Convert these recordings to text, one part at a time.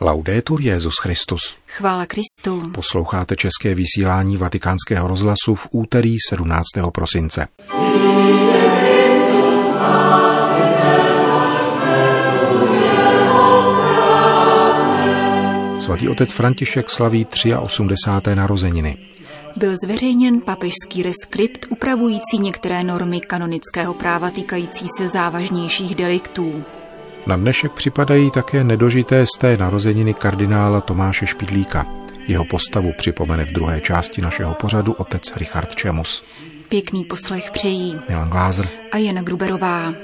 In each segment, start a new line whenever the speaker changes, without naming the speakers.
Laudetur Jezus Christus.
Chvála Kristu.
Posloucháte české vysílání Vatikánského rozhlasu v úterý 17. prosince. Svatý otec František slaví 83. narozeniny.
Byl zveřejněn papežský reskript upravující některé normy kanonického práva týkající se závažnějších deliktů.
Na dnešek připadají také nedožité z té narozeniny kardinála Tomáše Špidlíka. Jeho postavu připomene v druhé části našeho pořadu otec Richard Čemus.
Pěkný poslech přejí
Milan Glázer
a Jana Gruberová.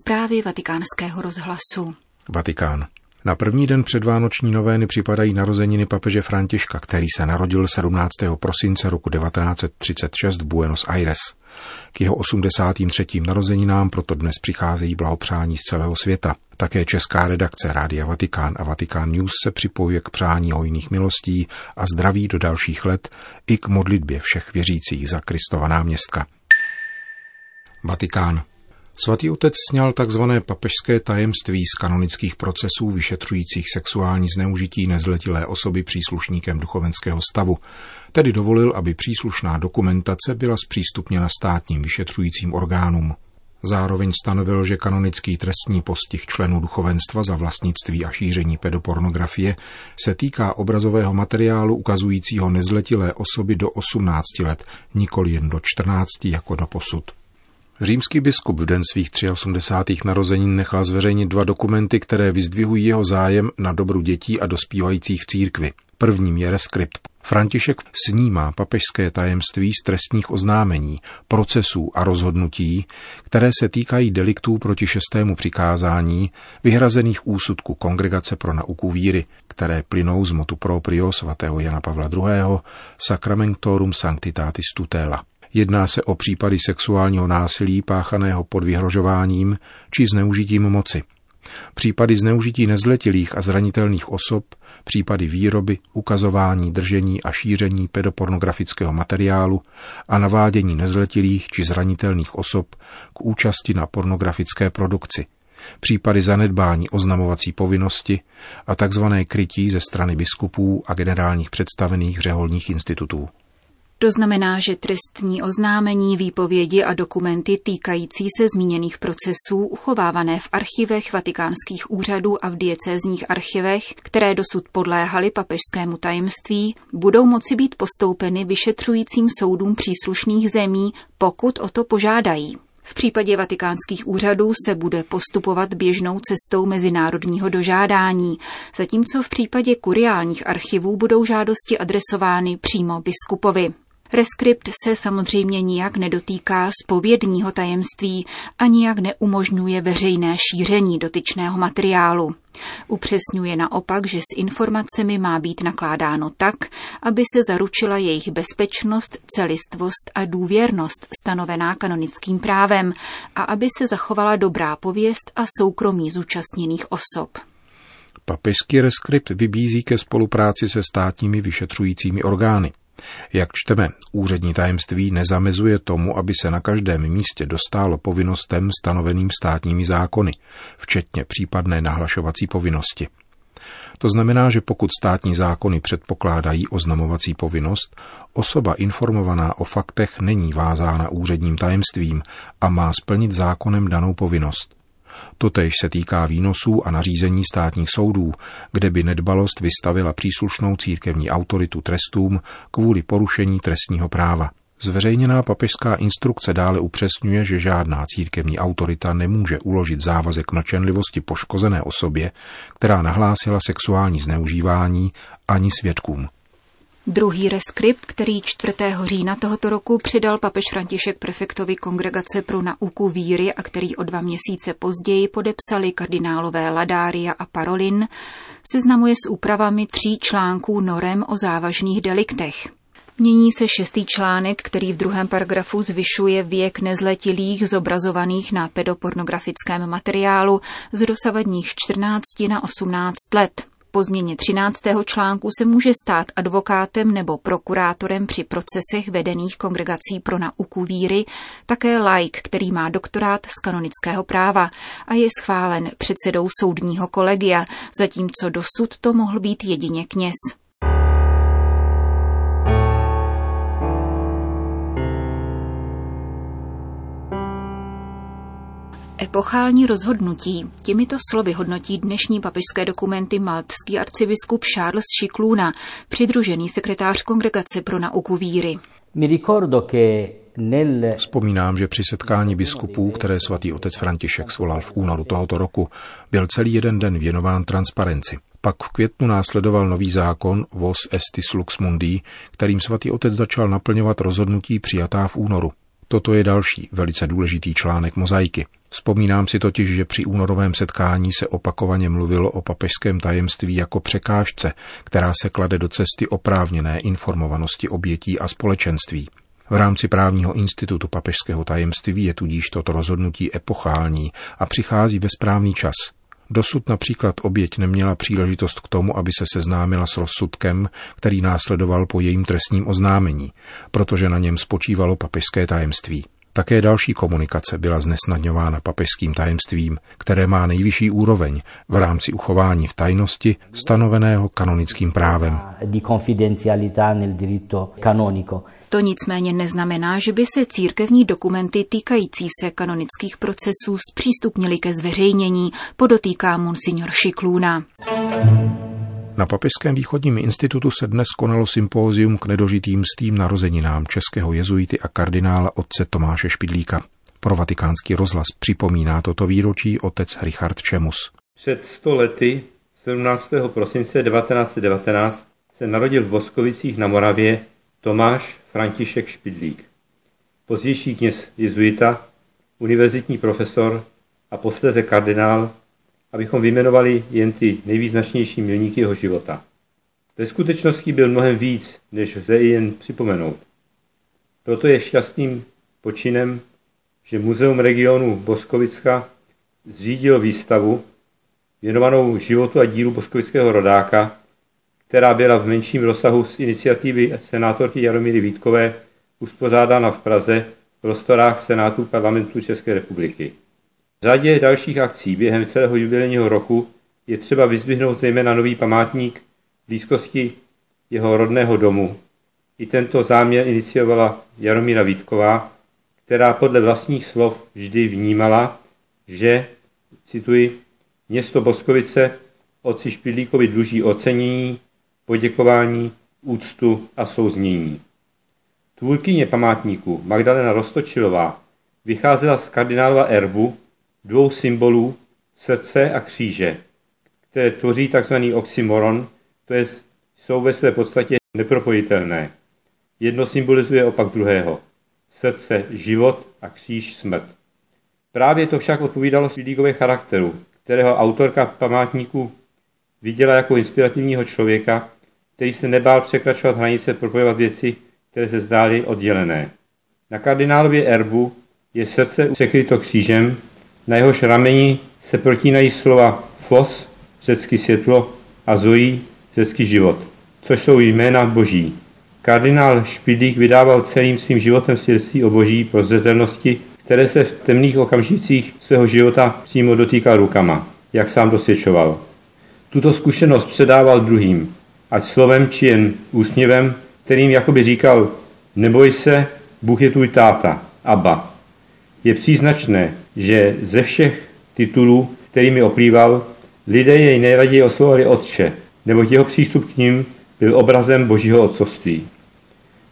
Zprávy vatikánského rozhlasu.
Vatikán. Na první den předvánoční novény připadají narozeniny papeže Františka, který se narodil 17. prosince roku 1936 v Buenos Aires. K jeho 83. narozeninám proto dnes přicházejí blahopřání z celého světa. Také česká redakce Rádia Vatikán a Vatikán News se připojuje k přání hojných milostí a zdraví do dalších let i k modlitbě všech věřících za Kristova náměstka. Vatikán. Svatý otec sněl tzv. papežské tajemství z kanonických procesů vyšetřujících sexuální zneužití nezletilé osoby příslušníkem duchovenského stavu, tedy dovolil, aby příslušná dokumentace byla zpřístupněna státním vyšetřujícím orgánům. Zároveň stanovil, že kanonický trestní postih členů duchovenstva za vlastnictví a šíření pedopornografie se týká obrazového materiálu ukazujícího nezletilé osoby do 18 let, nikoli jen do 14 jako do posud. Římský biskup v den svých 83. narozenin nechal zveřejnit dva dokumenty, které vyzdvihují jeho zájem na dobru dětí a dospívajících v církvi. Prvním je reskript. František snímá papežské tajemství z trestních oznámení, procesů a rozhodnutí, které se týkají deliktů proti šestému přikázání, vyhrazených úsudku Kongregace pro nauku víry, které plynou z motu proprio svatého Jana Pavla II. Sacramentorum Sanctitatis Tutela. Jedná se o případy sexuálního násilí páchaného pod vyhrožováním či zneužitím moci. Případy zneužití nezletilých a zranitelných osob, případy výroby, ukazování, držení a šíření pedopornografického materiálu a navádění nezletilých či zranitelných osob k účasti na pornografické produkci, případy zanedbání oznamovací povinnosti a tzv. krytí ze strany biskupů a generálních představených řeholních institutů.
To znamená, že trestní oznámení, výpovědi a dokumenty týkající se zmíněných procesů uchovávané v archivech vatikánských úřadů a v diecézních archivech, které dosud podléhaly papežskému tajemství, budou moci být postoupeny vyšetřujícím soudům příslušných zemí, pokud o to požádají. V případě vatikánských úřadů se bude postupovat běžnou cestou mezinárodního dožádání, zatímco v případě kuriálních archivů budou žádosti adresovány přímo biskupovi. Reskript se samozřejmě nijak nedotýká spovědního tajemství a nijak neumožňuje veřejné šíření dotyčného materiálu. Upřesňuje naopak, že s informacemi má být nakládáno tak, aby se zaručila jejich bezpečnost, celistvost a důvěrnost stanovená kanonickým právem a aby se zachovala dobrá pověst a soukromí zúčastněných osob.
Papežský reskript vybízí ke spolupráci se státními vyšetřujícími orgány. Jak čteme, úřední tajemství nezamezuje tomu, aby se na každém místě dostálo povinnostem stanoveným státními zákony, včetně případné nahlašovací povinnosti. To znamená, že pokud státní zákony předpokládají oznamovací povinnost, osoba informovaná o faktech není vázána úředním tajemstvím a má splnit zákonem danou povinnost. Totež se týká výnosů a nařízení státních soudů, kde by nedbalost vystavila příslušnou církevní autoritu trestům kvůli porušení trestního práva. Zveřejněná papežská instrukce dále upřesňuje, že žádná církevní autorita nemůže uložit závazek mlčenlivosti poškozené osobě, která nahlásila sexuální zneužívání, ani svědkům.
Druhý reskript, který 4. října tohoto roku přidal papež František prefektovi Kongregace pro nauku víry a který o dva měsíce později podepsali kardinálové Ladária a Parolin, seznamuje s úpravami tří článků norem o závažných deliktech. Mění se šestý článek, který v druhém paragrafu zvyšuje věk nezletilých zobrazovaných na pedopornografickém materiálu z dosavadních 14 na 18 let. Po změně 13. článku se může stát advokátem nebo prokurátorem při procesech vedených kongregací pro nauku víry také laik, který má doktorát z kanonického práva a je schválen předsedou soudního kolegia, zatímco dosud to mohl být jedině kněz. Epochální rozhodnutí. Těmito slovy hodnotí dnešní papežské dokumenty maltský arcibiskup Charles Šikluna, přidružený sekretář Kongregace pro nauku víry.
Vzpomínám, že při setkání biskupů, které svatý otec František svolal v únoru tohoto roku, byl celý jeden den věnován transparenci. Pak v květnu následoval nový zákon Vos Estis Lux Mundi, kterým svatý otec začal naplňovat rozhodnutí přijatá v únoru. Toto je další velice důležitý článek mozaiky. Vzpomínám si totiž, že při únorovém setkání se opakovaně mluvilo o papežském tajemství jako překážce, která se klade do cesty oprávněné informovanosti obětí a společenství. V rámci právního institutu papežského tajemství je tudíž toto rozhodnutí epochální a přichází ve správný čas. Dosud například oběť neměla příležitost k tomu, aby se seznámila s rozsudkem, který následoval po jejím trestním oznámení, protože na něm spočívalo papežské tajemství. Také další komunikace byla znesnadňována papežským tajemstvím, které má nejvyšší úroveň v rámci uchování v tajnosti stanoveného kanonickým právem.
To nicméně neznamená, že by se církevní dokumenty týkající se kanonických procesů zpřístupnily ke zveřejnění, podotýká monsignor Šiklůna.
Na Papežském východním institutu se dnes konalo sympózium k nedožitým stým narozeninám českého jezuity a kardinála otce Tomáše Špidlíka. Pro vatikánský rozhlas připomíná toto výročí otec Richard Čemus.
Před sto lety, 17. prosince 1919, se narodil v Boskovicích na Moravě Tomáš František Špidlík. Pozdější kněz jezuita, univerzitní profesor a posléze kardinál abychom vyjmenovali jen ty nejvýznačnější milníky jeho života. Ve skutečnosti byl mnohem víc, než lze jen připomenout. Proto je šťastným počinem, že Muzeum regionu Boskovicka zřídilo výstavu věnovanou životu a dílu boskovického rodáka, která byla v menším rozsahu z iniciativy senátorky Jaromíry Vítkové uspořádána v Praze v prostorách Senátu parlamentu České republiky řadě dalších akcí během celého jubilejního roku je třeba vyzvihnout zejména nový památník v blízkosti jeho rodného domu. I tento záměr iniciovala Jaromíra Vítková, která podle vlastních slov vždy vnímala, že, cituji, město Boskovice otci Špidlíkovi dluží ocenění, poděkování, úctu a souznění. Tvůrkyně památníku Magdalena Rostočilová vycházela z kardinálova erbu, dvou symbolů srdce a kříže, které tvoří tzv. oxymoron, to je, jsou ve své podstatě nepropojitelné. Jedno symbolizuje opak druhého. Srdce život a kříž smrt. Právě to však odpovídalo Svidíkové charakteru, kterého autorka památníku viděla jako inspirativního člověka, který se nebál překračovat hranice propojovat věci, které se zdály oddělené. Na kardinálově erbu je srdce překryto křížem, na jehož rameni se protínají slova Fos, řecky světlo, a Zoí, řecky život, což jsou jména boží. Kardinál Špidlík vydával celým svým životem svědectví o boží prozřetelnosti, které se v temných okamžicích svého života přímo dotýkal rukama, jak sám dosvědčoval. Tuto zkušenost předával druhým, ať slovem či jen úsměvem, kterým jakoby říkal, neboj se, Bůh je tvůj táta, Abba. Je příznačné, že ze všech titulů, kterými oplýval, lidé jej nejraději oslovovali Otče, neboť jeho přístup k ním byl obrazem božího otcovství.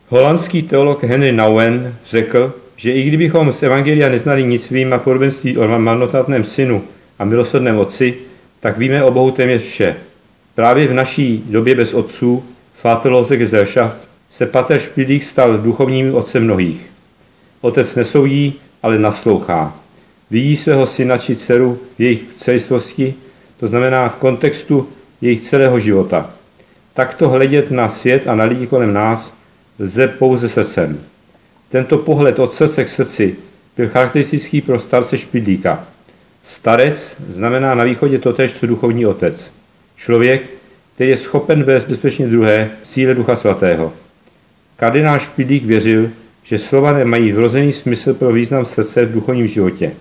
Holandský teolog Henry Nouwen řekl, že i kdybychom z Evangelia neznali nic výjima podobenství o marnotratném synu a milosrdném otci, tak víme o Bohu téměř vše. Právě v naší době bez otců, Vaterlose Gesellschaft, se Pater Špidlík stal duchovním otcem mnohých. Otec nesoudí, ale naslouchá vidí svého syna či dceru v jejich celistvosti, to znamená v kontextu jejich celého života. Takto hledět na svět a na lidi kolem nás lze pouze srdcem. Tento pohled od srdce k srdci byl charakteristický pro starce Špidlíka. Starec znamená na východě totéž co duchovní otec. Člověk, který je schopen vést bezpečně druhé v síle Ducha Svatého. Kardinál Špidlík věřil, že slova nemají vrozený smysl pro význam srdce v duchovním životě.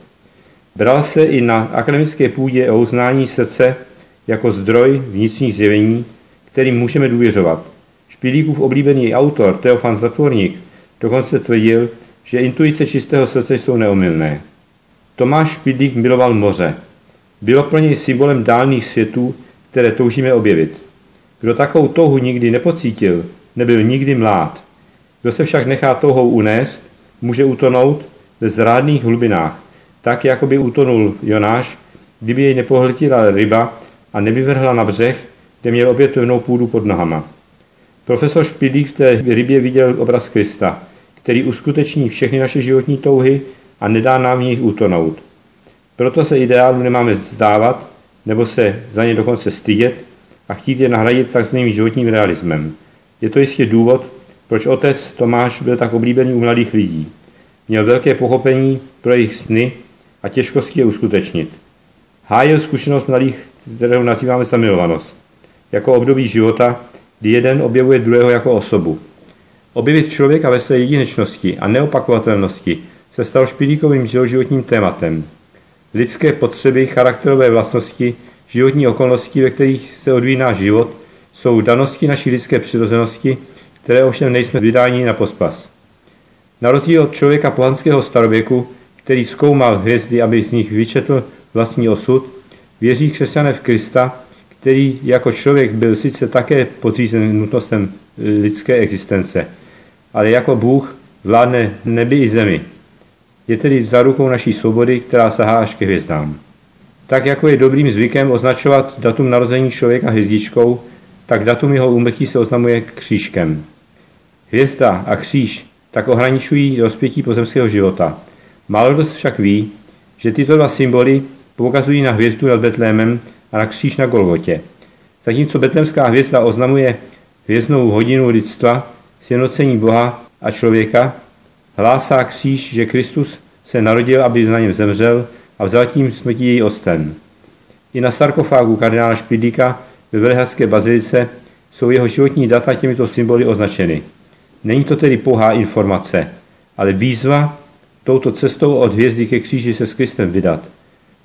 Bral se i na akademické půdě o uznání srdce jako zdroj vnitřních zjevení, kterým můžeme důvěřovat. Špilíkův oblíbený autor Teofan Zatvorník dokonce tvrdil, že intuice čistého srdce jsou neomylné. Tomáš Špidlík miloval moře. Bylo pro něj symbolem dálných světů, které toužíme objevit. Kdo takovou touhu nikdy nepocítil, nebyl nikdy mlád. Kdo se však nechá touhou unést, může utonout ve zrádných hlubinách, tak jako by utonul Jonáš, kdyby jej nepohltila ryba a nevyvrhla na břeh, kde měl opětovnou půdu pod nohama. Profesor Špidlík v té rybě viděl obraz Krista, který uskuteční všechny naše životní touhy a nedá nám v nich utonout. Proto se ideálu nemáme vzdávat, nebo se za ně dokonce stydět a chtít je nahradit takzvaným životním realismem. Je to jistě důvod, proč otec Tomáš byl tak oblíbený u mladých lidí. Měl velké pochopení pro jejich sny a těžkosti je uskutečnit. Hájil zkušenost mladých, kterou nazýváme zamilovanost, jako období života, kdy jeden objevuje druhého jako osobu. Objevit člověka ve své jedinečnosti a neopakovatelnosti se stal špilíkovým životním tématem. Lidské potřeby, charakterové vlastnosti, životní okolnosti, ve kterých se odvíjí náš život, jsou danosti naší lidské přirozenosti, které ovšem nejsme vydáni na pospas. Na rozdíl od člověka pohanského starověku, který zkoumal hvězdy, aby z nich vyčetl vlastní osud, věří křesťané v Krista, který jako člověk byl sice také podřízen nutnostem lidské existence, ale jako Bůh vládne nebi i zemi. Je tedy za rukou naší svobody, která sahá až ke hvězdám. Tak jako je dobrým zvykem označovat datum narození člověka hvězdičkou, tak datum jeho úmrtí se oznamuje křížkem. Hvězda a kříž tak ohraničují rozpětí pozemského života. Kdo však ví, že tyto dva symboly poukazují na hvězdu nad Betlémem a na kříž na Golgotě. Zatímco betlemská hvězda oznamuje hvězdnou hodinu lidstva, sjednocení Boha a člověka, hlásá kříž, že Kristus se narodil, aby na něm zemřel a vzal tím smrtí její osten. I na sarkofágu kardinála Špidlíka ve Velehradské bazilice jsou jeho životní data těmito symboly označeny. Není to tedy pouhá informace, ale výzva touto cestou od hvězdy ke kříži se s Kristem vydat.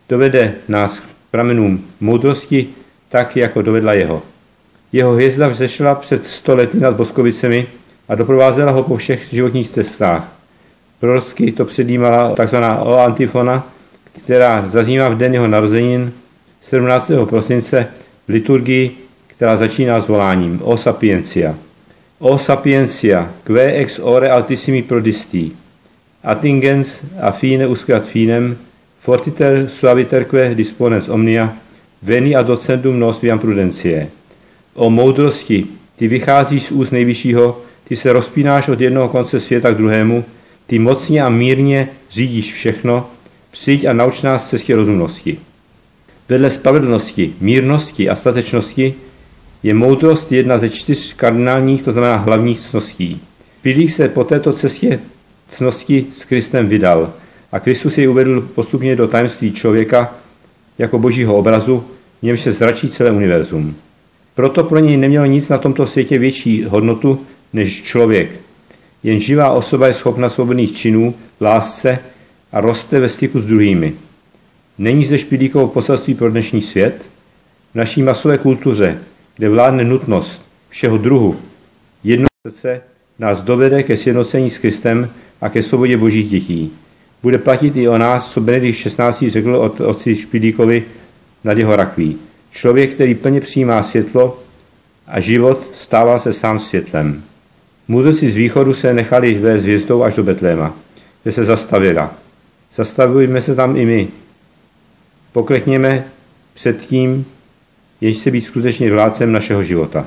Dovede nás k pramenům moudrosti, tak jako dovedla jeho. Jeho hvězda vzešla před sto lety nad Boskovicemi a doprovázela ho po všech životních cestách. Prorocky to předjímala tzv. O antifona, která zaznívá v den jeho narozenin 17. prosince v liturgii, která začíná s voláním O sapiencia. O sapiencia, que ex ore altissimi prodisti, attingens a fine uscat finem, fortiter suaviterque disponens omnia, veni ad docendum nos viam prudentiae. O moudrosti, ty vycházíš z úst nejvyššího, ty se rozpínáš od jednoho konce světa k druhému, ty mocně a mírně řídíš všechno, přijď a nauč nás cestě rozumnosti. Vedle spravedlnosti, mírnosti a statečnosti je moudrost jedna ze čtyř kardinálních, to znamená hlavních cností. Pilík se po této cestě cnosti s Kristem vydal a Kristus jej uvedl postupně do tajemství člověka jako božího obrazu, němž se zračí celé univerzum. Proto pro něj nemělo nic na tomto světě větší hodnotu než člověk. Jen živá osoba je schopna svobodných činů, lásce a roste ve styku s druhými. Není zde špidlíkovo poselství pro dnešní svět? V naší masové kultuře kde vládne nutnost všeho druhu, jedno srdce nás dovede ke sjednocení s Kristem a ke svobodě božích dětí. Bude platit i o nás, co Benedikt 16. řekl od otci Špidlíkovi nad jeho rakví. Člověk, který plně přijímá světlo a život, stává se sám světlem. Mudrci z východu se nechali vést hvězdou až do Betléma, kde se zastavila. Zastavujeme se tam i my. Poklekněme před tím, jež se být skutečně vládcem našeho života.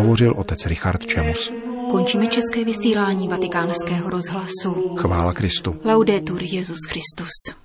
Hovořil otec Richard Čemus.
Končíme české vysílání vatikánského rozhlasu.
Chvála Kristu.
Laudetur Jezus Christus.